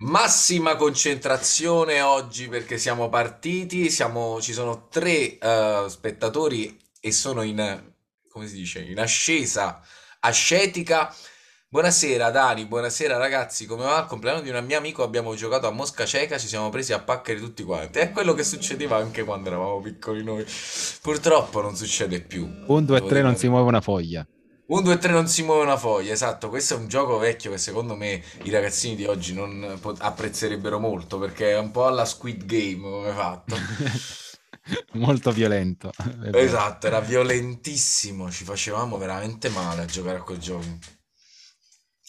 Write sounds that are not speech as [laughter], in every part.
Massima concentrazione oggi perché siamo partiti, siamo, ci sono tre eh, spettatori e sono in, come si dice, in ascesa ascetica. Buonasera Dani, buonasera ragazzi, come va? Al compleanno di un mio amico abbiamo giocato a Mosca Ceca, ci siamo presi a paccheri tutti quanti. È quello che succedeva anche quando eravamo piccoli noi. Purtroppo non succede più. Un, due, Devo tre, non si muove una foglia. 1, 2, 3 non si muove una foglia, esatto, questo è un gioco vecchio che secondo me i ragazzini di oggi non pot- apprezzerebbero molto perché è un po' alla Squid Game come fatto. [laughs] Molto violento. Esatto, era violentissimo, ci facevamo veramente male a giocare a quel gioco.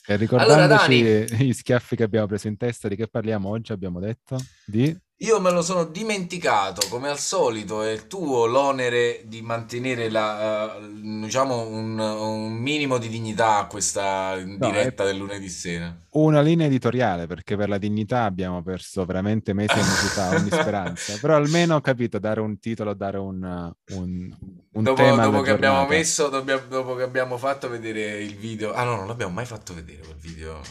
E Allora ricordandoci Dani, gli schiaffi che abbiamo preso in testa, di che parliamo oggi, abbiamo detto? Di... io me lo sono dimenticato, come al solito, è tuo l'onere di mantenere la, eh, diciamo un, un minimo di dignità a questa No, diretta del lunedì sera. una linea editoriale, perché per la dignità abbiamo perso veramente mesi e mesi fa ogni [laughs] speranza. Però almeno ho capito dare un titolo, dare un, un- un Dopo, tema dopo che abbiamo messo, dobbia- dopo che abbiamo fatto vedere il video, ah no, non l'abbiamo mai fatto vedere quel video,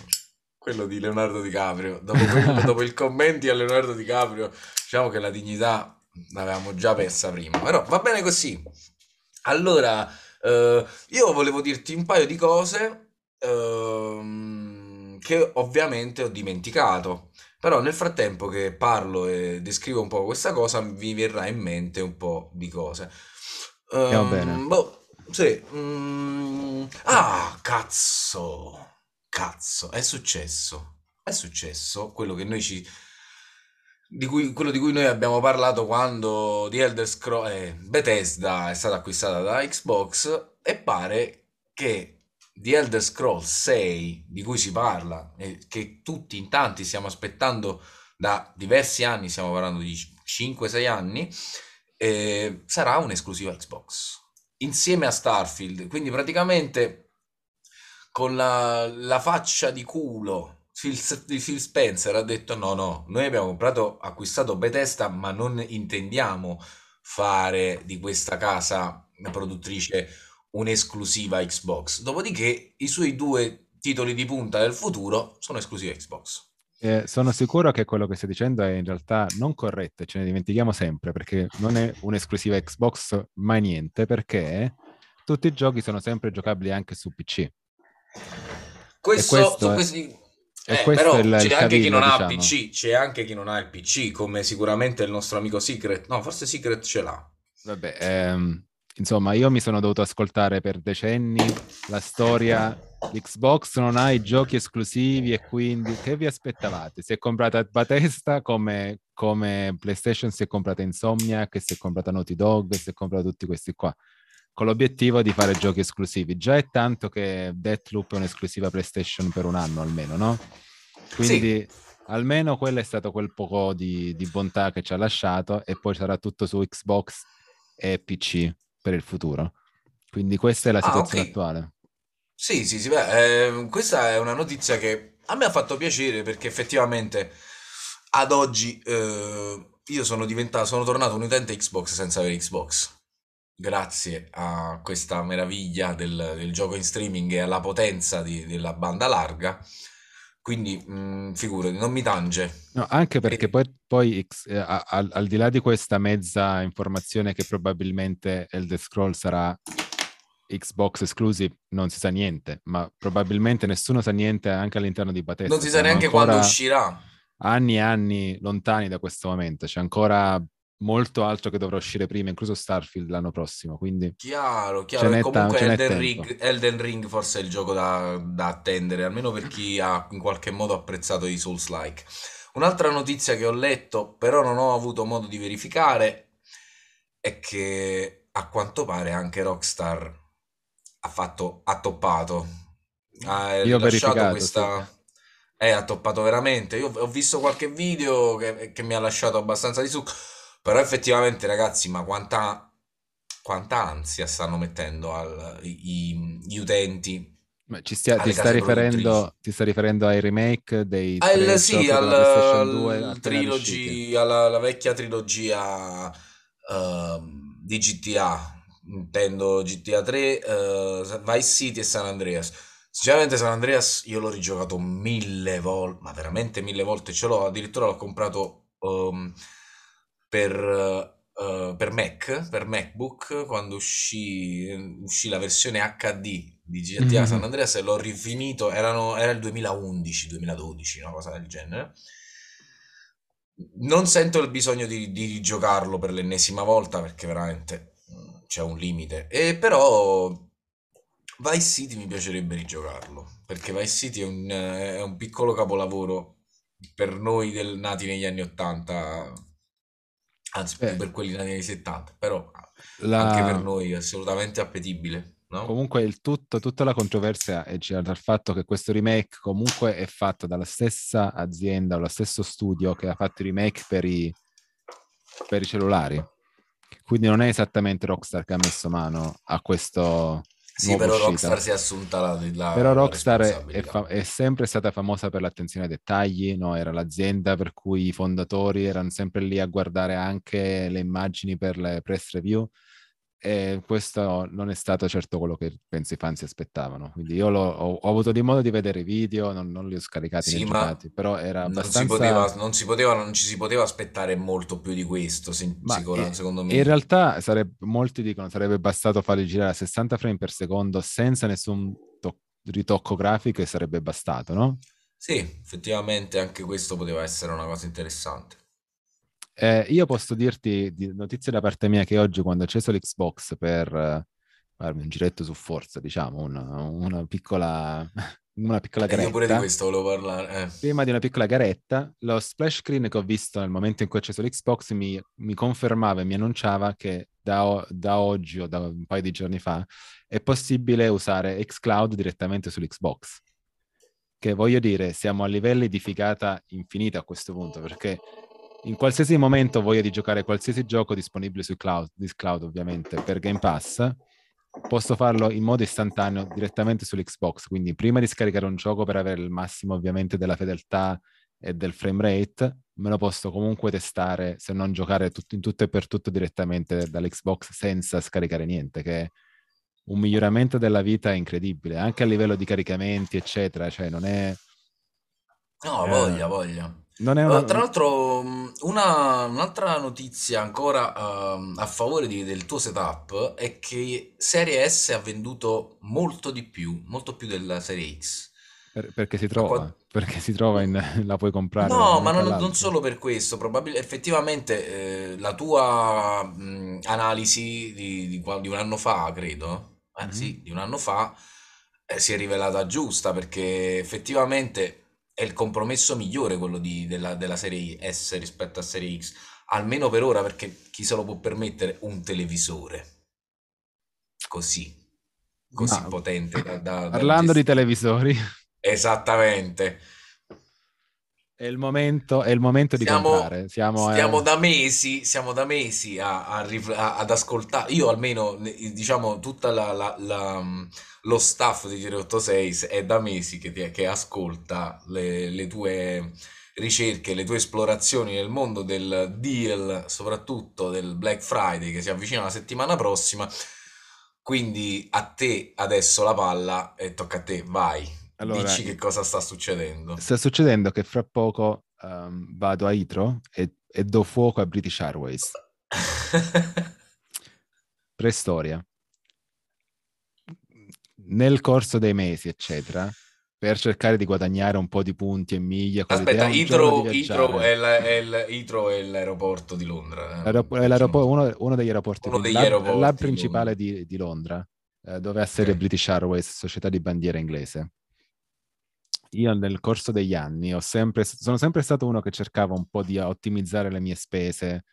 quello di Leonardo DiCaprio. Dopo, quello, [laughs] dopo il commenti a Leonardo DiCaprio, diciamo che la dignità l'avevamo già persa prima, però va bene così. Allora, eh, io volevo dirti un paio di cose ehm, che ovviamente ho dimenticato. Però nel frattempo che parlo e descrivo un po' questa cosa, mi verrà in mente un po' di cose. Andiamo bene. Ehm, boh, sì. mm, ah, cazzo. Cazzo, è successo. È successo quello che noi ci... Di cui, quello di cui noi abbiamo parlato quando The Elder Scrolls, eh, Bethesda è stata acquistata da Xbox e pare che The Elder Scrolls 6, di cui si parla e che tutti in tanti stiamo aspettando da diversi anni, stiamo parlando di 5-6 anni, eh, sarà un'esclusiva Xbox insieme a Starfield. Quindi praticamente con la, la faccia di culo Phil, di Phil Spencer ha detto no, no, noi abbiamo comprato, acquistato Bethesda, ma non intendiamo fare di questa casa produttrice un'esclusiva Xbox. Dopodiché i suoi due titoli di punta del futuro sono esclusivi Xbox. Eh, sono sicuro che quello che stai dicendo è in realtà non corretto, ce ne dimentichiamo sempre, perché non è un'esclusiva Xbox mai niente, perché tutti i giochi sono sempre giocabili anche su PC. E Questo, questo su è, questi... e Eh, questo però il, il c'è anche chi cavillo, non ha diciamo. PC, c'è anche chi non ha il PC, come sicuramente il nostro amico Secret. No, forse Secret ce l'ha. Vabbè, ehm, insomma, io mi sono dovuto ascoltare per decenni la storia. Xbox non ha i giochi esclusivi e quindi che vi aspettavate? Si è comprata Bethesda come, come PlayStation, si è comprata Insomniac, si è comprata Naughty Dog, si è comprata tutti questi qua, con l'obiettivo di fare giochi esclusivi. Già è tanto che Deathloop è un'esclusiva PlayStation per un anno almeno, no? Sì, Quindi almeno quello è stato quel poco di, di bontà che ci ha lasciato e poi sarà tutto su Xbox e PC per il futuro. Quindi questa è la ah, situazione ok. attuale. Sì, sì, sì, beh, ehm, questa è una notizia che a me ha fatto piacere perché effettivamente ad oggi eh, io sono diventato, sono tornato un utente Xbox senza avere Xbox. Grazie a questa meraviglia del, del gioco in streaming e alla potenza di- della banda larga. Quindi, mh, figurati, non mi tange. No, anche perché E- poi, poi eh, al, al di là di questa mezza informazione che probabilmente Elder Scrolls sarà Xbox exclusive, non si sa niente, ma probabilmente nessuno sa niente anche all'interno di non Bethesda. si sa neanche quando uscirà. anni e anni lontani da questo momento. C'è ancora molto altro che dovrà uscire prima, incluso Starfield l'anno prossimo, quindi Chiaro, chiaro. E ta- comunque n'è Elden. Ring, Elden Ring forse è il gioco da, da attendere, almeno per chi ha in qualche modo apprezzato i Souls-like. Un'altra notizia che ho letto, però non ho avuto modo di verificare, è che a quanto pare anche Rockstar ha fatto, ha toppato, ha Io rilasciato verificato, sì. questa... Eh, ha toppato veramente. Io ho visto qualche video che, che mi ha lasciato abbastanza di succo, però effettivamente ragazzi, ma quanta, quanta ansia stanno mettendo al- i- gli utenti Ma ci stia- ti sta riferendo, ti sta riferendo ai remake dei Al, sì, al, 2 al appena riusciti? trilogy, alla, alla vecchia trilogia ehm, di GTA, intendo GTA 3, eh, Vice City e San Andreas. Sinceramente San Andreas io l'ho rigiocato mille volte, ma veramente mille volte, ce l'ho, addirittura l'ho comprato um, per, uh, per Mac, per MacBook, quando uscì, uscì la versione HD di GTA Mhm. San Andreas e l'ho rifinito, erano, era il 2011-2012, una cosa del genere. Non sento il bisogno di, di rigiocarlo per l'ennesima volta perché veramente mm, c'è un limite. E però Vice City mi piacerebbe rigiocarlo perché Vice City è un, è un piccolo capolavoro per noi del- nati negli anni 80, anzi Beh, per quelli nati negli 70, però anche per la- noi è assolutamente appetibile, no? Comunque il tutto, tutta la controversia è girata dal fatto che questo remake comunque è fatto dalla stessa azienda o lo stesso studio che ha fatto i remake per i, per i cellulari. Quindi non è esattamente Rockstar che ha messo mano a questo Sì, però uscita. Rockstar si è assunta la, la- Però la Rockstar è, è fa- è sempre stata famosa per l'attenzione ai dettagli, no? Era l'azienda per cui i fondatori erano sempre lì a guardare anche le immagini per le press review e questo non è stato certo quello che penso i fan si aspettavano. Quindi io l'ho- ho, ho avuto di modo di vedere i video, non, non li ho scaricati Sì, giocati, però era non si abbastanza... poteva, non si poteva, non ci si poteva aspettare molto più di questo, Ma sicura- eh, secondo in me. realtà sarebbe, molti dicono sarebbe bastato farli girare a 60 frame per secondo senza nessun to- ritocco grafico e sarebbe bastato, no? Sì, effettivamente anche questo poteva essere una cosa interessante. Eh, io posso dirti di notizie da parte mia che oggi quando ho acceso l'Xbox per eh, farmi un giretto su Forza, diciamo, una, una piccola, [laughs] una piccola E io pure di garetta, questo volevo parlare. eh. prima di una piccola garetta, lo splash screen che ho visto nel momento in cui ho acceso l'Xbox mi, mi confermava e mi annunciava che da, da oggi o da un paio di giorni fa è possibile usare xCloud direttamente sull'Xbox. Che voglio dire, siamo a livelli di figata infinita a questo punto, perché in qualsiasi momento voglia di giocare qualsiasi gioco disponibile su cloud, cloud ovviamente per Game Pass, posso farlo in modo istantaneo direttamente sull'Xbox. Quindi prima di scaricare un gioco per avere il massimo ovviamente della fedeltà e del frame rate, me lo posso comunque testare se non giocare tut- in tutto e per tutto direttamente dall'Xbox senza scaricare niente, che è un miglioramento della vita incredibile, anche a livello di caricamenti, eccetera. Cioè, non è. No, eh, voglia, voglia. non è Eh, una. tra l'altro, mh, una- un'altra notizia ancora ehm, a favore di- del tuo setup è che Serie S ha venduto molto di più, molto più della Serie X. per- perché si A trova, qua- perché si trova in, [laughs] la puoi comprare da un No, ma momento non, non all'altro. solo per questo, probabilmente effettivamente eh, la tua mh, analisi di, di qua- di un anno fa, credo, eh, Mhm. sì, di un anno fa, eh, si è rivelata giusta perché effettivamente è il compromesso migliore quello di- della, della serie S rispetto a serie X, almeno per ora perché chi se lo può permettere un televisore così, così Ma potente da, da- da parlando di gestire. televisori, Esattamente. È il momento, è il momento di Stiamo, comprare. Siamo, stiamo eh, da mesi, siamo da mesi a, a a- ad ascoltare. Io almeno, diciamo, tutta la, la- la, mh, lo staff di 386 è da mesi che, ti- che ascolta le, le tue ricerche, le tue esplorazioni nel mondo del deal, soprattutto del Black Friday che si avvicina la settimana prossima. Quindi a te adesso la palla e tocca a te, vai. Allora, Dici che cosa sta succedendo. sta succedendo che fra poco ehm, vado a Itro e, e do fuoco a British Airways. [laughs] Preistoria. Nel corso dei mesi, eccetera, per cercare di guadagnare un po' di punti e miglia Aspetta, Heathrow viaggiare. è, la- è il, Heathrow è l'aeroporto di Londra. eh, L'aeropo- per è chi l'aeropo- non- uno, uno degli aeroporti, Uno degli l'hub, aeroporti principale Londra. di, di Londra, eh, dove ha sede Ok. British Airways, società di bandiera inglese. Io nel corso degli anni sempre, sono sempre stato uno che cercava un po' di ottimizzare le mie spese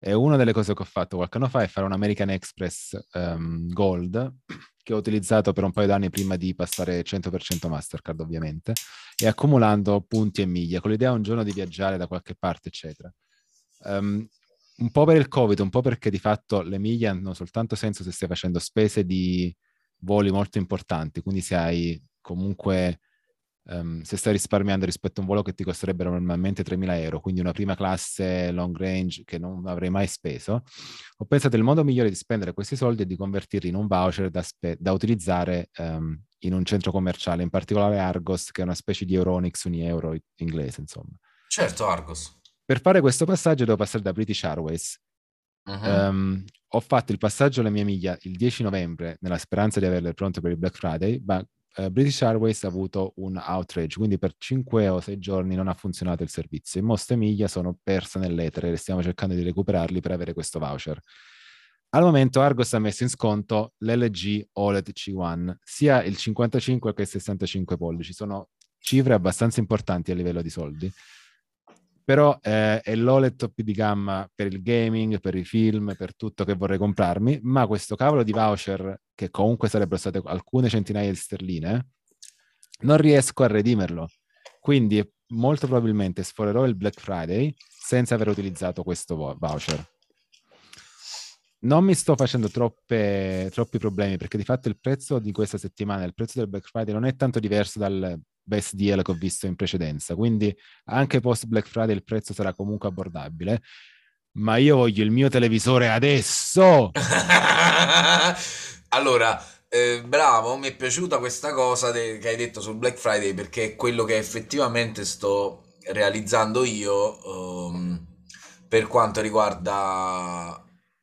e una delle cose che ho fatto qualche anno fa è fare un American Express ehm, Gold [clears throat] che ho utilizzato per un paio d'anni prima di passare 100% Mastercard ovviamente e accumulando punti e miglia con l'idea un giorno di viaggiare da qualche parte eccetera. Ehm, un po' per il Covid, un po' perché di fatto le miglia hanno soltanto senso se stai facendo spese di voli molto importanti, quindi se hai comunque ehm, se stai risparmiando rispetto a un volo che ti costerebbero normalmente 3.000 euro, quindi una prima classe long range che non avrei mai speso, ho pensato il modo migliore di spendere questi soldi è di convertirli in un voucher da, spe- da utilizzare ehm, in un centro commerciale, in particolare Argos, che è una specie di Euronics, un euro inglese, insomma. Certo, Argos. Per fare questo passaggio devo passare da British Airways. Uh-huh. Um, ho fatto il passaggio alla mia miglia il 10 novembre nella speranza di averle pronte per il Black Friday, ma uh, British Airways ha avuto un outrage, quindi per 5 o 6 giorni non ha funzionato il servizio. E molte miglia sono perse nell'etere e stiamo cercando di recuperarli per avere questo voucher. Al momento Argos ha messo in sconto l'LG OLED C1, sia il 55 che il 65 pollici. Sono cifre abbastanza importanti a livello di soldi però eh, è l'OLED top di gamma per il gaming, per i film, per tutto che vorrei comprarmi, ma questo cavolo di voucher, che comunque sarebbero state alcune centinaia di sterline, non riesco a redimerlo. Quindi molto probabilmente sforerò il Black Friday senza aver utilizzato questo voucher. Non mi sto facendo troppe, troppi problemi perché di fatto il prezzo di questa settimana, il prezzo del Black Friday non è tanto diverso dal best deal che ho visto in precedenza. Quindi anche post Black Friday il prezzo sarà comunque abbordabile. Ma io voglio il mio televisore adesso! [laughs] allora, eh, bravo, mi è piaciuta questa cosa de- che hai detto sul Black Friday perché è quello che effettivamente sto realizzando io um, per quanto riguarda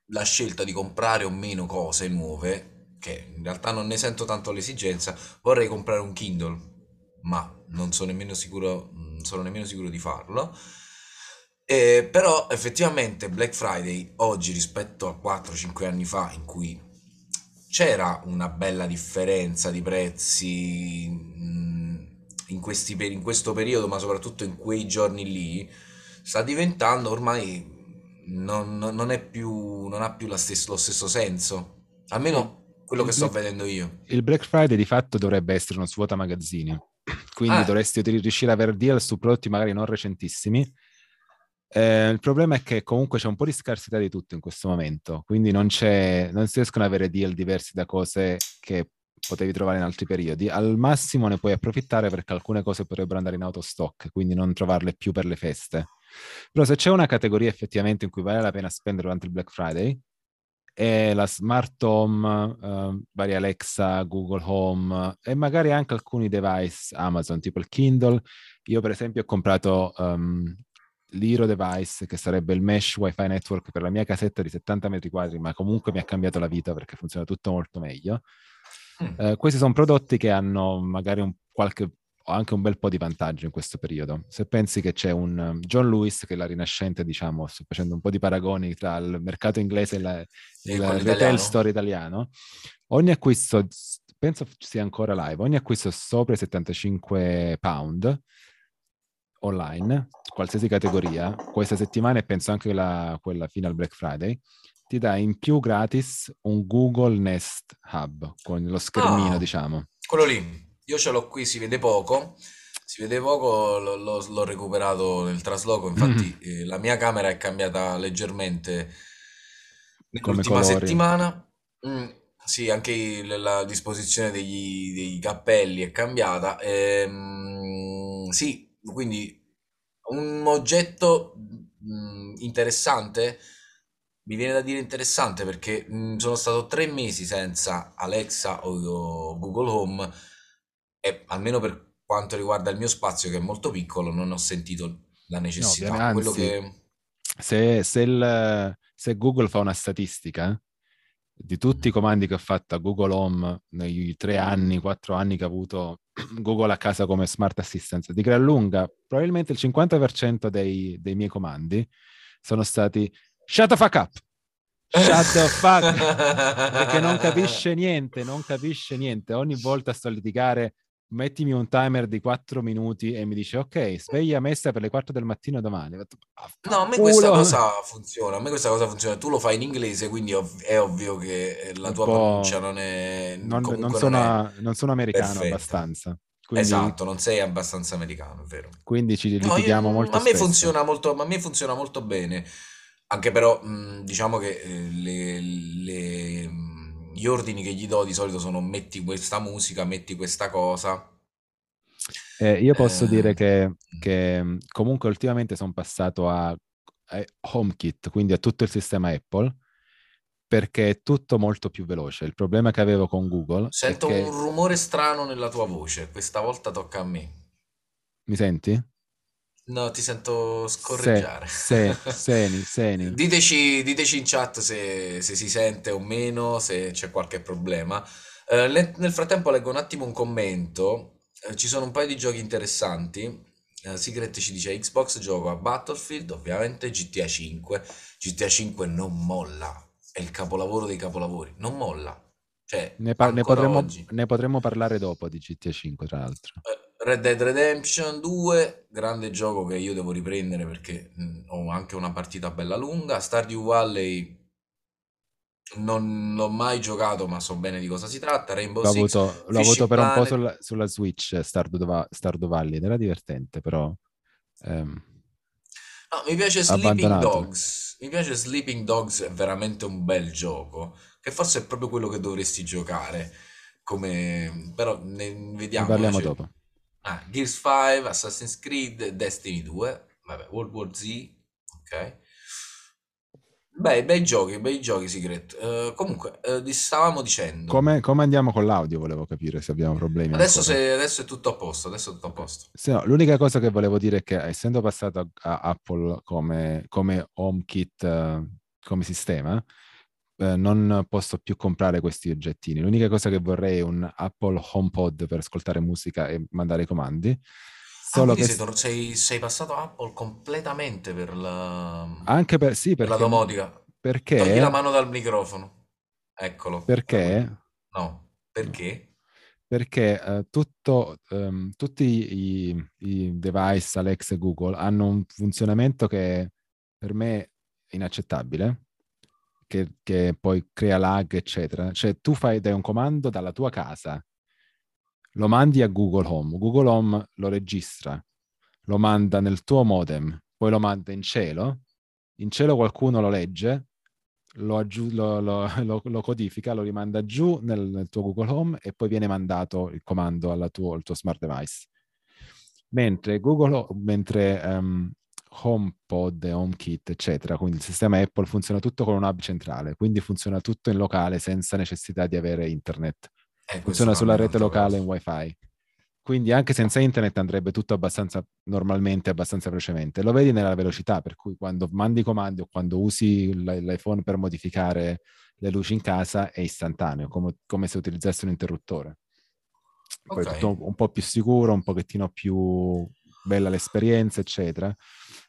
la scelta di comprare o meno cose nuove, che in realtà non ne sento tanto l'esigenza, vorrei comprare un Kindle ma non sono nemmeno sicuro, non sono nemmeno sicuro di farlo. Eh, però effettivamente Black Friday oggi rispetto a 4-5 anni fa in cui c'era una bella differenza di prezzi in, questi, in questo periodo, ma soprattutto in quei giorni lì, sta diventando ormai non, non è più, non ha più stesso, lo stesso senso. Almeno quello che sto vedendo io. Il Black Friday di fatto dovrebbe essere uno svuota magazzini quindi ah. dovresti riuscire ad avere deal su prodotti magari non recentissimi. Eh, il problema è che comunque c'è un po' di scarsità di tutto in questo momento, quindi non, non si riescono ad avere deal diversi da cose che potevi trovare in altri periodi. Al massimo ne puoi approfittare perché alcune cose potrebbero andare in autostock, quindi non trovarle più per le feste. Però se c'è una categoria effettivamente in cui vale la pena spendere durante il Black Friday, e la smart home, uh, vari Alexa, Google Home e magari anche alcuni device Amazon, tipo il Kindle. Io per esempio ho comprato um, l'Hero Device, che sarebbe il mesh Wi-Fi network per la mia casetta di 70 metri quadri, ma comunque mi ha cambiato la vita perché funziona tutto molto meglio. Mm. Uh, questi sono prodotti che hanno magari un qualche ho anche un bel po' di vantaggio in questo periodo. Se pensi che c'è un um, John Lewis che è la rinascente, diciamo, sto facendo un po' di paragoni tra il mercato inglese e la, il retail store italiano, ogni acquisto, penso sia ancora live, ogni acquisto sopra i 75 pound online, qualsiasi categoria, questa settimana e penso anche la, quella fino al Black Friday, ti dà in più gratis un Google Nest Hub con lo schermino, oh, diciamo. Quello lì. Io ce l'ho qui, si vede poco. Si vede poco, l- l- l'ho recuperato nel trasloco. Infatti, mm. eh, la mia camera è cambiata leggermente nell'ultima settimana. Mm, sì, anche la disposizione degli, dei cappelli è cambiata. Ehm, sì, quindi un oggetto mm, interessante. Mi viene da dire interessante perché mh, sono stato tre mesi senza Alexa o Google Home e almeno per quanto riguarda il mio spazio, che è molto piccolo, non ho sentito la necessità. No, anzi, che... se, se, il, se, Google fa una statistica di tutti i comandi che ho fatto a Google Home negli tre anni, quattro anni che ha avuto [clears throat] Google a casa come smart assistant, di gran lunga, probabilmente il 50% dei, dei miei comandi sono stati shut the fuck up. Shut the fuck [laughs] perché non capisce niente, non capisce niente. Ogni volta sto a litigare mettimi un timer di 4 minuti e mi dice ok, sveglia messa per le 4 del mattino domani. No, a me questa cosa funziona, a me questa cosa funziona, tu lo fai in inglese, quindi è ovvio che eh, la tua pronuncia non è... Non, non, sono, non, è non sono, americano perfetta. abbastanza. Quindi, esatto, non sei abbastanza americano, è vero. Quindi ci litighiamo no, io, molto a me, funziona molto, a me funziona molto bene, anche però mh, diciamo che eh, le, le gli ordini che gli do di solito sono metti questa musica, metti questa cosa. Eh, io posso eh... dire che, che, comunque ultimamente sono passato a, a, HomeKit, quindi a tutto il sistema Apple, perché è tutto molto più veloce. Il problema che avevo con Google Sento che... un rumore strano nella tua voce, questa volta tocca a me. Mi senti? No, ti sento Se, scorreggiare. se, [laughs] seni, seni. Diteci, diteci in chat se, se si sente o meno, se c'è qualche problema. Eh, le- nel frattempo leggo un attimo un commento. Eh, ci sono un paio di giochi interessanti. Eh, Secret ci dice Xbox gioco a Battlefield, ovviamente GTA 5. GTA 5 non molla, è il capolavoro dei capolavori, non molla. Cioè, Ne, par- ne potremmo, ne potremmo parlare dopo di GTA 5, tra l'altro. Red Dead Redemption 2, grande gioco che io devo riprendere perché ho anche una partita bella lunga. Stardew Valley non l'ho mai giocato, ma so bene di cosa si tratta. Rainbow L'ho Six, avuto, l'ho avuto per un po' sulla, sulla Switch, Stardew, Stardew Valley, ed era divertente, però ehm, No, mi piace Sleeping. Dogs. Mi piace Sleeping Dogs, è veramente un bel gioco. Che forse è proprio quello che dovresti giocare. Come... Però ne Ne vediamo. parliamo eh, cioè- dopo. Ah, Gears 5, Assassin's Creed, Destiny 2, vabbè, World War Z, ok. Beh, bei giochi, bei giochi, Secret. Eh, comunque, di- stavamo dicendo. Come, come andiamo con l'audio? Volevo capire se abbiamo problemi Adesso, se- adesso è tutto a posto, adesso è tutto a posto. Se no, l'unica cosa che volevo dire è che essendo passato a, Apple come, come HomeKit, eh, come sistema, eh, non posso più comprare questi oggettini. L'unica cosa che vorrei è un Apple HomePod per ascoltare musica e mandare i comandi. Ah, Solo quindi che sei, sei- passato a Apple completamente per la, anche per sì, per la perché, domotica. Togli la perché, mano dal microfono. Eccolo. perché No, perché? perché eh, tutto, ehm, tutti i, i device Alexa e Google hanno un funzionamento che per me è inaccettabile, che, che poi crea lag, eccetera. Cioè tu fai, dai un comando dalla tua casa, lo mandi a Google Home, Google Home lo registra, lo manda nel tuo modem, poi lo manda in cielo, in cielo qualcuno lo legge, lo, aggiu- lo- lo- [laughs] lo- codifica, lo rimanda giù nel, nel tuo Google Home e poi viene mandato il comando tuo- al tuo smart device. Mentre Google, mentre ehm, HomePod HomeKit, eccetera, quindi il sistema Apple funziona tutto con un hub centrale, quindi funziona tutto in locale senza necessità di avere internet. Eh, Funziona sulla rete locale in grosso. wifi. Quindi anche senza internet andrebbe tutto abbastanza normalmente, abbastanza velocemente. Lo vedi nella velocità, per cui quando mandi comandi o quando usi l'i- l'iPhone per modificare le luci in casa è istantaneo, come, come se utilizzasse un interruttore. Poi è tutto un, un po' più sicuro, un pochettino più bella l'esperienza, eccetera.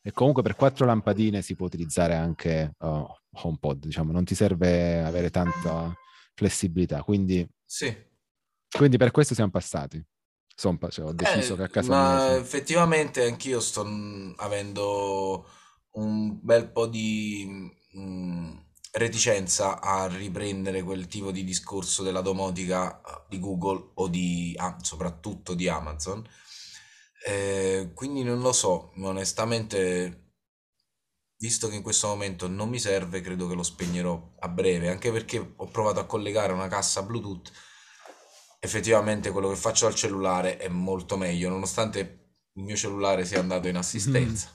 E comunque per quattro lampadine si può utilizzare anche uh, HomePod, diciamo, non ti serve avere tanta flessibilità. Quindi, Sì. quindi per questo siamo passati. Pa- cioè, ho deciso Eh, che a casa ma mia... effettivamente anch'io sto avendo un bel po' di mm, reticenza a riprendere quel tipo di discorso della domotica eh, di Google o di, ah, soprattutto di Amazon. Eh, quindi non lo so, onestamente, visto che in questo momento non mi serve, credo che lo spegnerò a breve, anche perché ho provato a collegare una cassa Bluetooth. Effettivamente quello che faccio al cellulare è molto meglio, nonostante il mio cellulare sia andato in assistenza.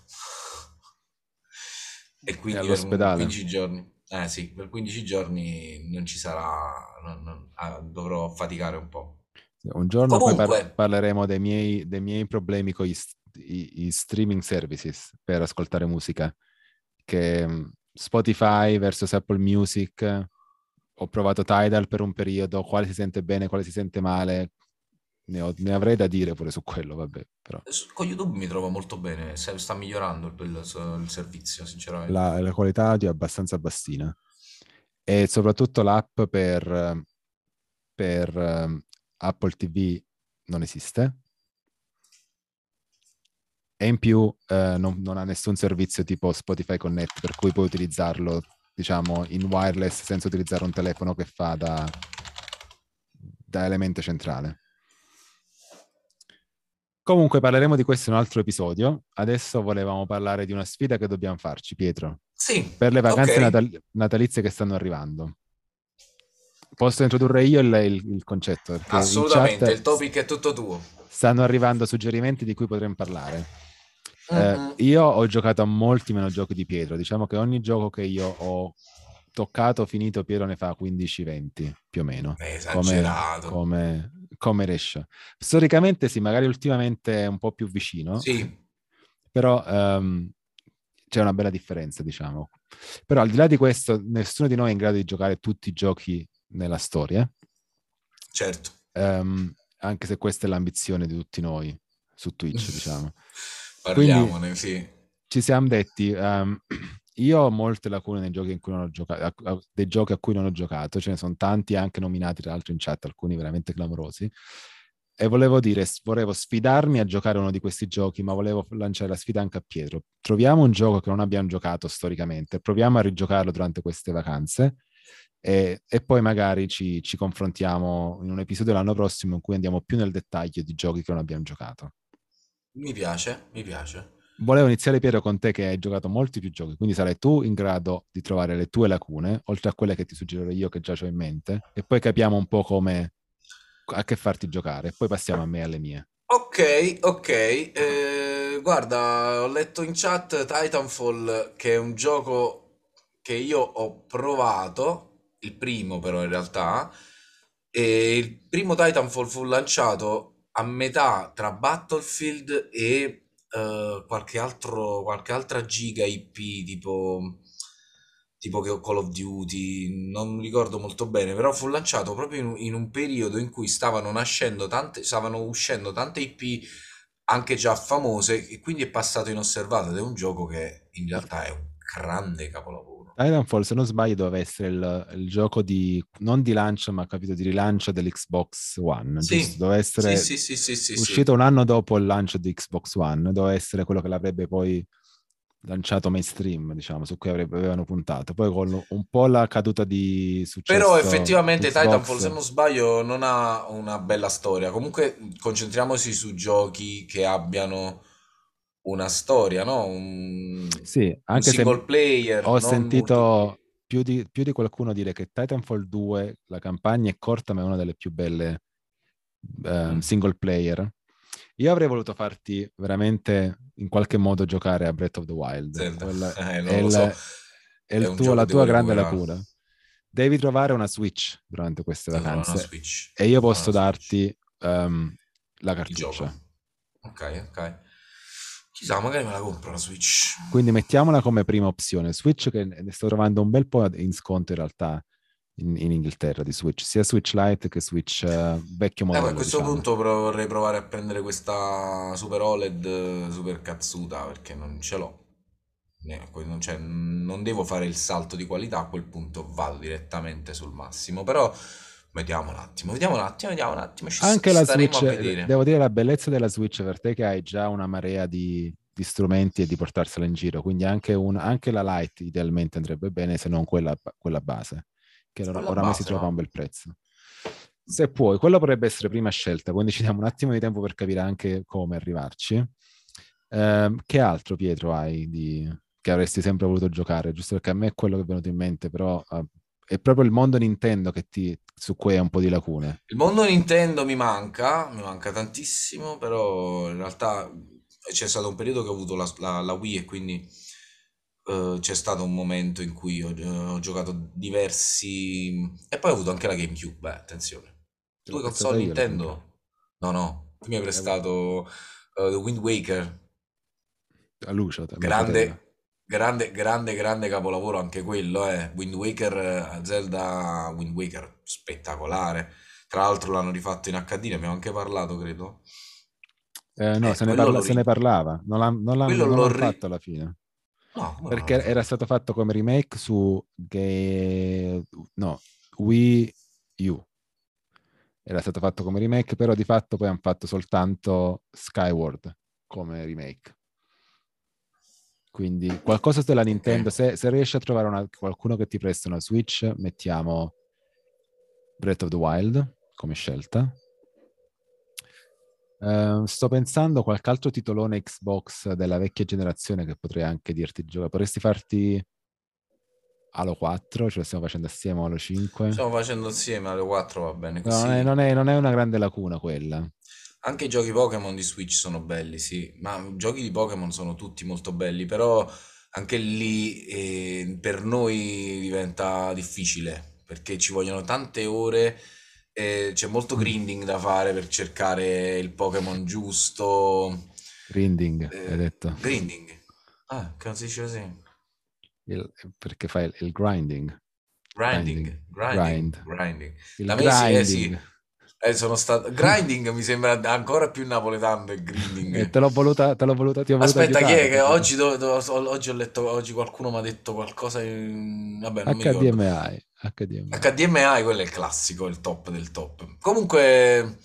E È quindi per un all'ospedale. 15 giorni, eh sì, per 15 giorni non ci sarà, non- non- ah, dovrò faticare un po'. Un giorno poi par- Comunque, parleremo dei miei, dei miei problemi con gli st- i, i streaming services per ascoltare musica, che mh, Spotify versus Apple Music, ho provato Tidal per un periodo, quale si sente bene, quale si sente male, ne, ho- ne avrei da dire pure su quello, vabbè, però. Con YouTube mi trovo molto bene, sta migliorando il, il- servizio, sinceramente. la, la qualità audio è abbastanza bassina. E soprattutto l'app per, per ehm, Apple TV non esiste e in più eh, non, non ha nessun servizio tipo Spotify Connect per cui puoi utilizzarlo diciamo in wireless senza utilizzare un telefono che fa da, da elemento centrale. Comunque parleremo di questo in un altro episodio. Adesso volevamo parlare di una sfida che dobbiamo farci, Pietro, Sì, per le vacanze ok. natal- natalizie che stanno arrivando. Posso introdurre io il, il- il concetto? Chat il topic è tutto tuo. stanno arrivando suggerimenti di cui potremmo parlare. Eh, Mm-mm. io ho giocato a molti meno giochi di Pietro. Diciamo che ogni gioco che io ho toccato, finito, Piero ne fa 15-20 più o meno. È come, esagerato. come, come ratio. Storicamente sì, magari ultimamente è un po' più vicino, Sì, però ehm, c'è una bella differenza, diciamo. Però al di là di questo, nessuno di noi è in grado di giocare tutti i giochi nella storia, certo. ehm, anche se questa è l'ambizione di tutti noi su Twitch, [laughs] diciamo. Parliamone, sì. Ci siamo detti, ehm, [clears throat] io ho molte lacune nei giochi in cui non ho giocato, dei giochi a cui non ho giocato, ce ne sono tanti anche nominati tra l'altro in chat, alcuni veramente clamorosi. E volevo dire, volevo sfidarmi a giocare uno di questi giochi, ma volevo lanciare la sfida anche a Pietro. Troviamo un gioco che non abbiamo giocato storicamente, proviamo a rigiocarlo durante queste vacanze e, e poi magari ci, ci confrontiamo in un episodio l'anno prossimo in cui andiamo più nel dettaglio di giochi che non abbiamo giocato. Mi piace, mi piace. Volevo iniziare Piero con te che hai giocato molti più giochi, quindi sarai tu in grado di trovare le tue lacune, oltre a quelle che ti suggerirò io che già ho in mente, e poi capiamo un po' come a che farti giocare, e poi passiamo a me e alle mie. Ok, ok. eh, guarda, ho letto in chat Titanfall, che è un gioco che io ho provato, il primo però in realtà, e il primo Titanfall fu lanciato a metà tra Battlefield e eh, qualche altro, qualche altra giga IP, tipo, tipo che Call of Duty, non ricordo molto bene, però fu lanciato proprio in, in un periodo in cui stavano nascendo tante, stavano uscendo tante IP anche già famose e quindi è passato inosservato ed è un gioco che in realtà è un grande capolavoro. Titanfall, se non sbaglio, doveva essere il, il gioco di, non di lancio, ma capito, di rilancio dell'Xbox One, giusto? Sì, Doveva essere sì, sì, sì, sì, sì. uscito un anno dopo il lancio di Xbox One, doveva essere quello che l'avrebbe poi lanciato mainstream, diciamo, su cui avrebbe- avevano puntato. Poi con un po' la caduta di successo Però effettivamente Xbox, Titanfall, se non sbaglio, non ha una bella storia. Comunque concentriamoci su giochi che abbiano una storia, no? Un, Sì, un anche se single player, ho sentito più di, più di qualcuno dire che Titanfall 2, la campagna è corta, ma è una delle più belle Mm. single player. Io avrei voluto farti veramente in qualche modo giocare a Breath of the Wild. Zelda. Quella [laughs] Eh, è, il- so. è È un tuo- la tua grande lacuna. Devi trovare una Switch durante queste Devo vacanze e io posso darti ehm, la cartuccia. Ok, ok. Chissà, magari me la compro la Switch. Quindi mettiamola come prima opzione. Switch che ne sto trovando un bel po' in sconto in realtà in, in Inghilterra di Switch, sia Switch Lite che Switch eh, vecchio Eh, ma a modello, questo diciamo. punto pro- vorrei provare a prendere questa Super OLED eh, super cazzuta perché non ce l'ho. Non, cioè, non devo fare il salto di qualità, a quel punto vado direttamente sul massimo. Però vediamo un attimo, vediamo un attimo, vediamo un attimo. Ci Anche la Switch, a vedere. devo dire la bellezza della Switch per te che hai già una marea di, di strumenti e di portarsela in giro, quindi anche, un- anche la Lite idealmente andrebbe bene se non quella, quella base, che Quella oramai si base, trova a no? un bel prezzo. Se puoi, quello potrebbe essere prima scelta, quindi ci diamo un attimo di tempo per capire anche come arrivarci. Ehm, che altro, Pietro, hai di... che avresti sempre voluto giocare? Giusto perché a me è quello che è venuto in mente, però eh, è proprio il mondo Nintendo che ti... su cui hai un po' di lacune. Il mondo Nintendo mi manca, mi manca tantissimo, però in realtà c'è stato un periodo che ho avuto la, la- la Wii e quindi eh, c'è stato un momento in cui ho, ho giocato diversi... E poi ho avuto anche la GameCube, beh, attenzione. Due console. Nintendo? No, no, tu mi hai prestato eh, The Wind Waker, A Lucio, grande, grande, grande, grande capolavoro anche quello, eh. Wind Waker, eh, Zelda Wind Waker, spettacolare. Tra l'altro l'hanno rifatto in HD, ne abbiamo anche parlato, credo. Eh, no, Eh, se ne, parla- se ne parlava, non, l'ha- non l'hanno non l'hanno ri- fatto alla fine, No, perché l'hanno era stato fatto come remake su Ga- no, Wii U. Era stato fatto come remake, però di fatto poi hanno fatto soltanto Skyward come remake. Quindi qualcosa della Nintendo, se, se riesci a trovare una- qualcuno che ti presta una Switch, mettiamo Breath of the Wild come scelta. Eh, sto pensando a qualche altro titolone Xbox della vecchia generazione che potrei anche dirti di giocare. Potresti farti Halo 4, ce lo stiamo facendo assieme a Halo 5. Stiamo facendo insieme alle 4, va bene No, non, è, così. non è- non è una grande lacuna quella. Anche i giochi Pokémon di Switch sono belli, sì, ma i giochi di Pokémon sono tutti molto belli, però anche lì eh, per noi diventa difficile perché ci vogliono tante ore, eh, c'è molto Mm. grinding da fare per cercare il Pokémon giusto. Grinding, hai Eh, detto. grinding. Ah, si dice così? Il- perché fai il, il grinding. Grinding, Grinding. grinding, grinding. Il Da me sì, eh, sì. Eh, sono stato... Grinding mi sembra ancora più napoletano del grinding. E te l'ho voluta, te l'ho voluta, ti ho voluta Aspetta, chi aiutare, è che oggi, do- do- oggi ho letto, oggi qualcuno mi ha detto qualcosa, in- vabbè, non. HDMI, HDMI. HDMI, quello è il classico, il top del top. Comunque,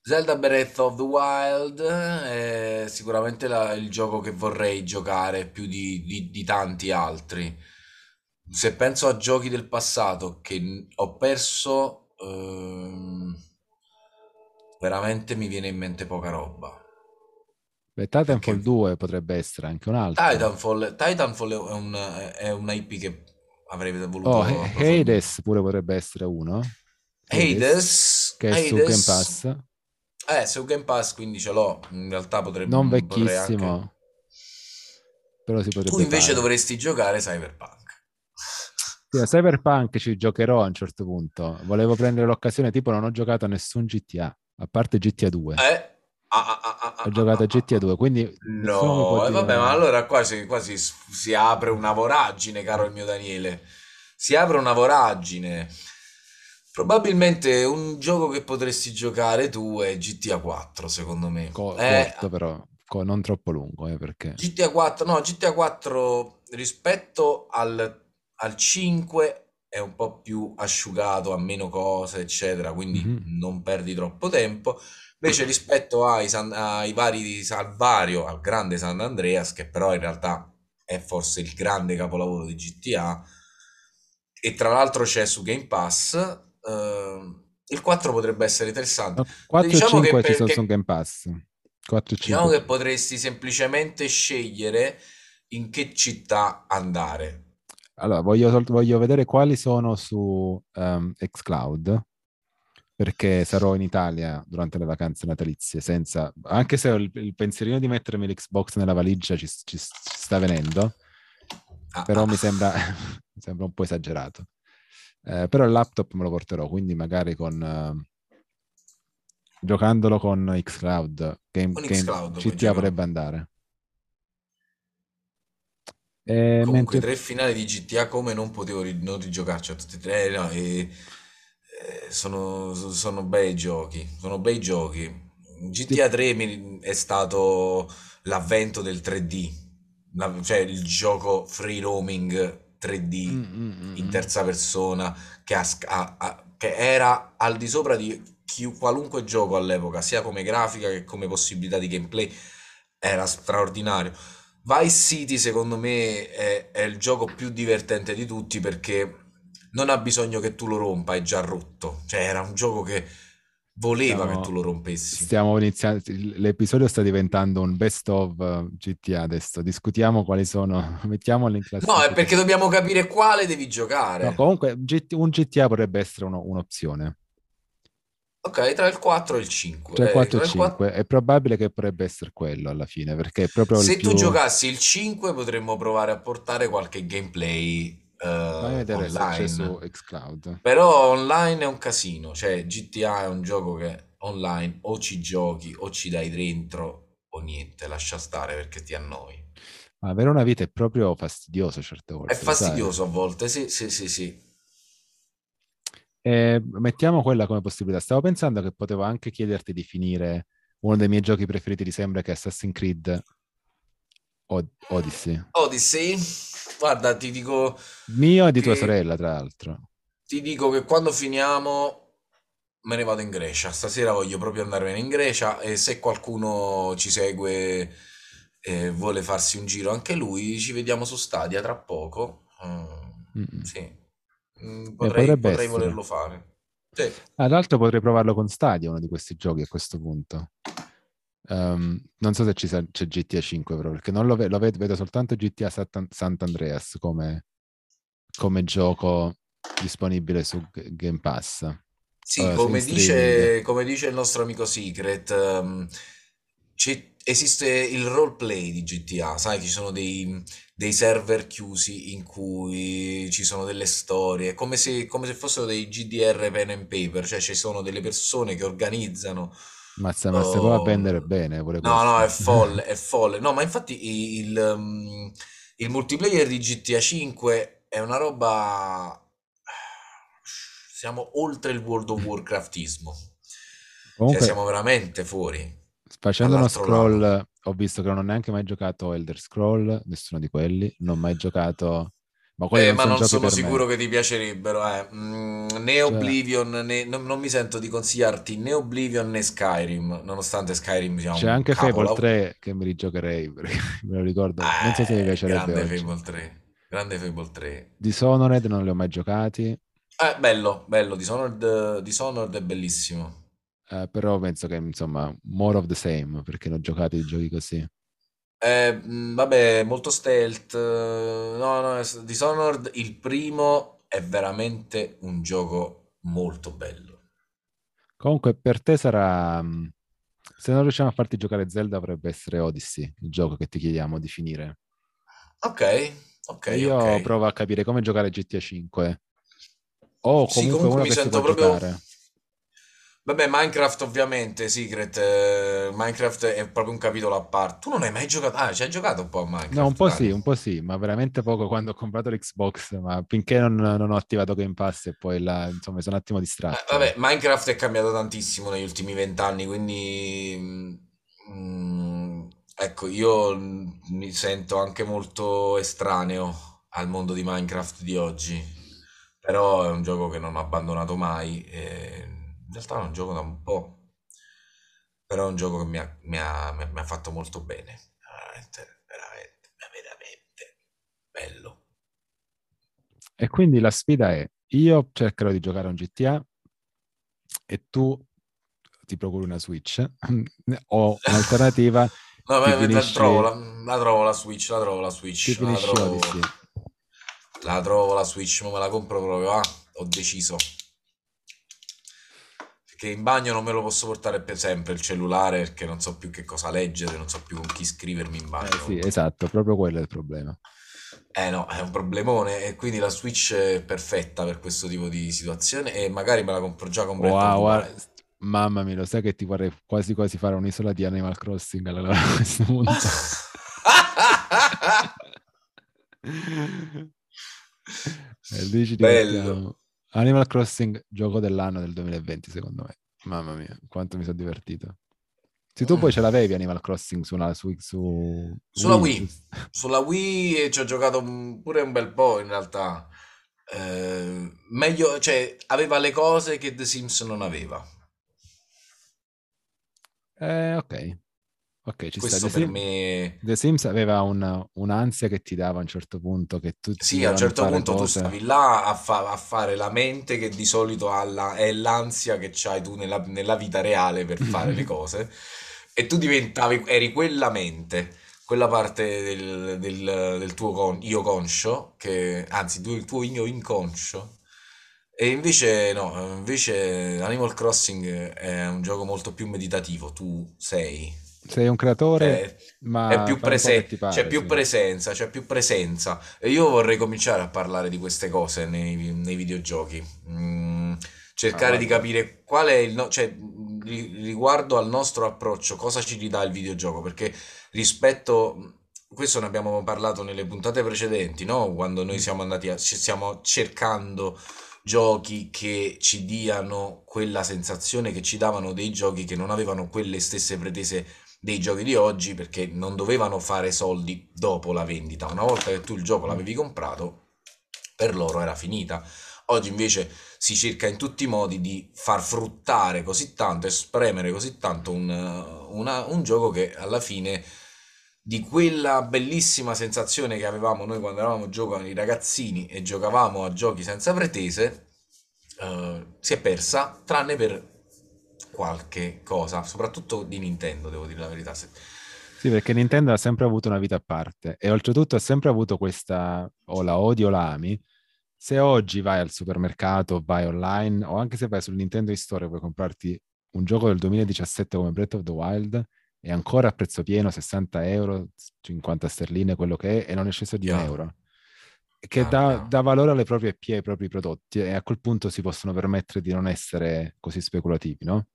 Zelda Breath of the Wild è sicuramente la- il gioco che vorrei giocare più di, di- di tanti altri. Se penso a giochi del passato che ho perso, ehm, veramente mi viene in mente poca roba. Beh, Titanfall Perché 2 potrebbe essere anche un altro. Titanfall, Titanfall è un, è un IP che avrei voluto Oh. Hades pure potrebbe essere uno. Hades, che è su Hades- Game Pass. Eh, su Game Pass quindi ce l'ho. In realtà potrebbe Non vecchissimo, anche- però si potrebbe Tu invece fare. dovresti giocare Cyberpunk. Sì, Cyberpunk ci giocherò a un certo punto. Volevo prendere l'occasione, tipo non ho giocato a nessun GTA, a parte GTA 2. Eh? Ah, ah, ah, ah, Ho ah, giocato ah, a GTA ah. 2, quindi No, eh, dire- vabbè, ma allora qua si, qua si, si apre una voragine, caro il mio Daniele. Si apre una voragine. Probabilmente un gioco che potresti giocare tu è GTA 4, secondo me. Co- Eh, corto però, co- non troppo lungo, eh, perché... GTA 4, no, GTA 4 rispetto al, al 5 è un po' più asciugato, ha meno cose, eccetera, quindi Mhm. non perdi troppo tempo. Invece rispetto ai, San- ai vari di Salvario, al grande San Andreas, che però in realtà è forse il grande capolavoro di GTA, e tra l'altro c'è su Game Pass, ehm, il 4 potrebbe essere interessante. No, 4 Diciamo e che 5 ci sono su Game Pass. 4 e Diciamo 5. che potresti semplicemente scegliere in che città andare. Allora, voglio, voglio vedere quali sono su ehm, xCloud, perché sarò in Italia durante le vacanze natalizie, senza... Anche se ho il, il pensierino di mettermi l'Xbox nella valigia ci, ci- ci sta venendo, Ah, però ah. mi sembra, mi [laughs] sembra un po' esagerato. Eh, però il laptop me lo porterò, quindi magari con... ehm, giocandolo con xCloud, Game, Con Game- xCloud GTA potrebbe andare. Eh, Comunque, mentre- tre finali di GTA come non potevo ri- non rigiocarci a tutti e tre, no, e- eh, sono, sono bei giochi, sono bei giochi. GTA 3 mi- è stato l'avvento del 3D, la- cioè il gioco free roaming 3D Mm, mm, mm, in mm. terza persona che, ha sc- ha- ha- che era al di sopra di chi- qualunque gioco all'epoca, sia come grafica che come possibilità di gameplay, era straordinario. Vice City, secondo me, è, è il gioco più divertente di tutti perché non ha bisogno che tu lo rompa, è già rotto. Cioè, era un gioco che voleva Stiamo- che tu lo rompessi. Stiamo iniziando, l'episodio sta diventando un best of eh, GTA adesso. Discutiamo quali sono, [laughs] mettiamoli in classifica. No, è perché dobbiamo capire quale devi giocare. No, comunque un GTA potrebbe essere uno- un'opzione. Ok, tra il 4 e il 5. Cioè Eh, 4 tra e il 4 5 è probabile che potrebbe essere quello alla fine, perché è proprio Se il tu più... giocassi il 5 potremmo provare a portare qualche gameplay eh, Vai a vedere se c'è su online. xCloud. Però online è un casino, cioè GTA è un gioco che online o ci giochi o ci dai dentro o niente, lascia stare perché ti annoi. Ma avere una vita è proprio fastidioso certe volte. È lo sai? fastidioso a volte, sì, sì, sì, sì. Eh, mettiamo quella come possibilità. Stavo pensando che potevo anche chiederti di finire uno dei miei giochi preferiti di sempre che è Assassin's Creed Od- Odyssey. Odyssey, guarda, ti dico, Mio e di tua sorella, tra l'altro. ti dico che quando finiamo me ne vado in Grecia. Stasera voglio proprio andarmene in Grecia e se qualcuno ci segue e vuole farsi un giro anche lui, ci vediamo su Stadia tra poco. Mm, sì. Mm, Eh, potrei, potrei volerlo fare. Sì. Ah, tra l'altro potrei provarlo con Stadia, uno di questi giochi a questo punto. Ehm, non so se ci sa- c'è GTA 5 però, perché non lo, ve- lo vedo, vedo soltanto GTA Satan- Sant'Andreas come, come gioco disponibile su G- Game Pass. Sì, Eh, come dice, come dice il nostro amico Secret, ehm, c'è- esiste il roleplay di GTA, sai, ci sono dei, dei server chiusi in cui ci sono delle storie, come se, come se fossero dei GDR pen and paper, cioè ci sono delle persone che organizzano. Ma se può oh, vendere bene pure No, no, è folle, è [laughs] folle. No, ma infatti il, um, il multiplayer di GTA 5 è una roba... Siamo oltre il World of [clears throat] Warcraftismo. Cioè, Comunque, siamo veramente fuori, facendo uno lato. scroll, ho visto che non ho neanche mai giocato Elder Scroll, nessuno di quelli, non ho mai giocato... Ma Eh, non ma sono non sono per me. sicuro che ti piacerebbero, eh. Mm, né Cioè, Oblivion, né- non, non mi sento di consigliarti né Oblivion né Skyrim, nonostante Skyrim sia c'è un anche Fable cavolo. 3 che mi rigiocherei, [laughs] perché me lo ricordo, non so se mi Eh, piacerebbe grande oggi. Fable 3, grande Fable 3. Dishonored non li ho mai giocati, Eh, bello, bello, Dishonored, Dishonored è bellissimo. Eh, però penso che insomma, more of the same, perché non ho giocato di giochi così. Eh, vabbè, molto stealth. No, no, Dishonored, il primo è veramente un gioco molto bello. Comunque per te sarà... Se non riusciamo a farti giocare Zelda dovrebbe essere Odyssey, il gioco che ti chiediamo di finire. Ok, ok, io ok. provo a capire come giocare GTA 5 o Sì, comunque comunque uno mi sento proprio... giocare. Vabbè, Minecraft ovviamente, Secret. eh, Minecraft è proprio un capitolo a parte. Tu non hai mai giocato... Ah, ci hai giocato un po' a No, un Minecraft, po' sì, dai. un po' sì, ma veramente poco quando ho comprato l'Xbox, ma finché non, non ho attivato Game Pass e poi là, insomma, sono un attimo Eh, distratto. vabbè, Minecraft è cambiato tantissimo negli ultimi vent'anni, quindi mm, ecco, io mi sento anche molto estraneo al mondo di Minecraft di oggi, però è un gioco che non ho abbandonato mai. e in realtà non gioco da un po', però è un gioco che mi ha, mi ha- mi ha- fatto molto bene, veramente, veramente, veramente bello. E quindi la sfida è, io cercherò di giocare a un GTA e tu ti procuri una Switch [laughs] o [laughs] un'alternativa, No, ma- ma la trovo, finisci, la, la trovo la Switch, la trovo la Switch, la finisci trovo, la trovo la Switch, ma me la compro proprio, ah, ho deciso. Perché in bagno non me lo posso portare per sempre il cellulare perché non so più che cosa leggere, non so più con chi scrivermi in Eh bagno. sì, esatto, proprio quello è il problema. Eh no, è un problemone e quindi la Switch è perfetta per questo tipo di situazione e magari me la compro già con Wow, guarda, mamma mia, lo sai che ti vorrei quasi quasi fare un'isola di Animal Crossing allora, [laughs] a questo punto. [laughs] E ci Bello. Animal Crossing, gioco dell'anno del 2020, secondo me. Mamma mia, quanto mi sono divertito. Se tu poi ce l'avevi Animal Crossing su, una, su, su Sulla Wii, Wii, sulla Wii e ci ho giocato pure un bel po' in realtà. Eh, meglio, cioè, aveva le cose che The Sims non aveva. Eh, ok, ok, ci sta. Questo The, per Sim- me... The Sims aveva un- un'ansia che ti dava a un certo punto, che tutti Sì, a un certo punto tu cose. stavi là a, fa- a fare la mente che di solito la- è l'ansia che c'hai tu nella, nella vita reale per fare le [laughs] cose e tu diventavi, eri quella mente, quella parte del, del- del tuo con- io conscio, che, anzi tu- il tuo io inconscio. E invece no, invece Animal Crossing è un gioco molto più meditativo, tu sei. Sei un creatore, è ma più po' che prese- ti c'è pare, più sì. presenza, c'è più presenza. E io vorrei cominciare a parlare di queste cose nei, nei videogiochi. Mm, cercare Ah, di capire qual è il no- cioè, mm, ri- riguardo al nostro approccio, cosa ci ridà il videogioco, perché rispetto, questo ne abbiamo parlato nelle puntate precedenti, no? Quando noi siamo andati a, ci stiamo cercando giochi che ci diano quella sensazione che ci davano dei giochi che non avevano quelle stesse pretese dei giochi di oggi perché non dovevano fare soldi dopo la vendita. Una volta che tu il gioco l'avevi comprato, per loro era finita. Oggi invece si cerca in tutti i modi di far fruttare così tanto e spremere così tanto un, una- un gioco che alla fine di quella bellissima sensazione che avevamo noi quando eravamo giovani ragazzini e giocavamo a giochi senza pretese, eh, si è persa, tranne per qualche cosa, soprattutto di Nintendo, devo dire la verità. Sì, perché Nintendo ha sempre avuto una vita a parte e oltretutto ha sempre avuto questa o la odi o la ami. Se oggi vai al supermercato, vai online o anche se vai sul Nintendo Store e puoi comprarti un gioco del 2017 come Breath of the Wild è ancora a prezzo pieno, 60 euro, 50 sterline, quello che è, e non è sceso di un Chiaro. euro. Che dà, dà valore alle proprie IP, ai propri prodotti, e a quel punto si possono permettere di non essere così speculativi, no?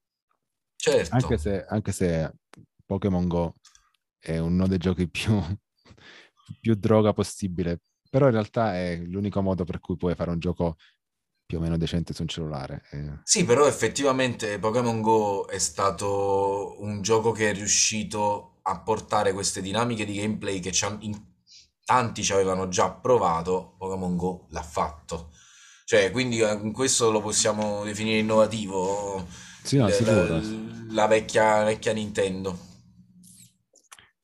Certo. Anche se, anche se Pokémon Go è uno dei giochi [laughs] più, più droga possibile, però in realtà è l'unico modo per cui puoi fare un gioco più o meno decente su un cellulare. eh. Sì, però effettivamente Pokémon Go è stato un gioco che è riuscito a portare queste dinamiche di gameplay che ci han- in- tanti ci avevano già provato, Pokémon Go l'ha fatto. Cioè, quindi eh, in questo lo possiamo definire innovativo, Sì, no, la, la vecchia, vecchia Nintendo.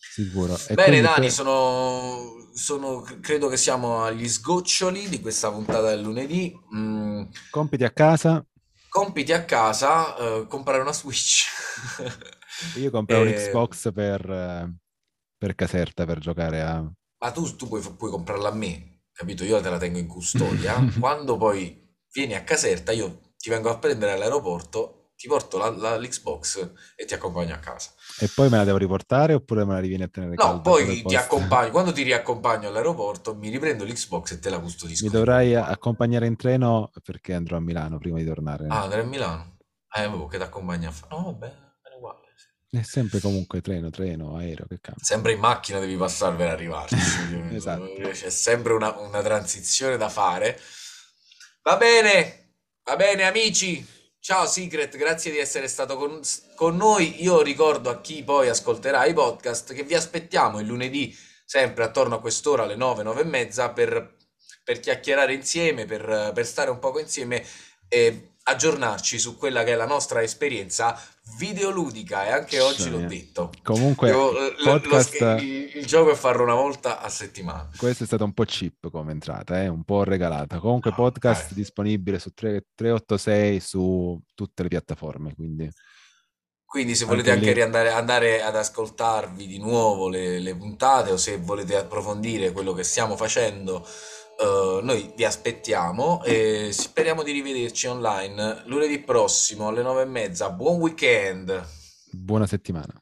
sicuro. E Bene, Dani, que- sono, sono- credo che siamo agli sgoccioli di questa puntata del lunedì. Mm, compiti a casa, compiti a casa, eh, comprare una Switch. io comprerò un [laughs] Eh, Xbox per, per Caserta per giocare a... Ma tu, tu puoi, puoi comprarla a me, capito? Io te la tengo in custodia. [laughs] Quando poi vieni a Caserta, io ti vengo a prendere all'aeroporto, ti porto la- la- l'Xbox e ti accompagno a casa. E poi me la devo riportare oppure me la rivieni a tenere No, poi ti accompagno. Quando ti riaccompagno all'aeroporto, mi riprendo l'Xbox e te la custodisco. Mi dovrai accompagnare in treno perché andrò a Milano prima di tornare. Ah, andare a Milano? Eh, avevo che ti accompagna a fare. No, vabbè. È sempre comunque treno, treno, aereo, che cambia. Sempre in macchina devi passare per arrivarci. [laughs] Esatto. C'è sempre una, una transizione da fare. Va bene, va bene, amici. Ciao Secret, grazie di essere stato con, con noi. Io ricordo a chi poi ascolterà i podcast che vi aspettiamo il lunedì, sempre attorno a quest'ora, alle 9, 9 e mezza, per, per chiacchierare insieme, per, per stare un poco insieme e aggiornarci su quella che è la nostra esperienza videoludica. E anche oggi l'ho Mamma mia. detto. Comunque, Io, eh, lo- lo- podcast, il, il gioco è farlo una volta a settimana. questa è stata un po' cheap come entrata, eh, un po' regalata. Comunque, No, podcast dai. disponibile su 3, 386 su tutte le piattaforme. Quindi, Quindi se Anche volete anche lì. riandare, andare ad ascoltarvi di nuovo le, le puntate o se volete approfondire quello che stiamo facendo, eh, noi vi aspettiamo e speriamo di rivederci online lunedì prossimo alle nove e mezza. Buon weekend! buona settimana.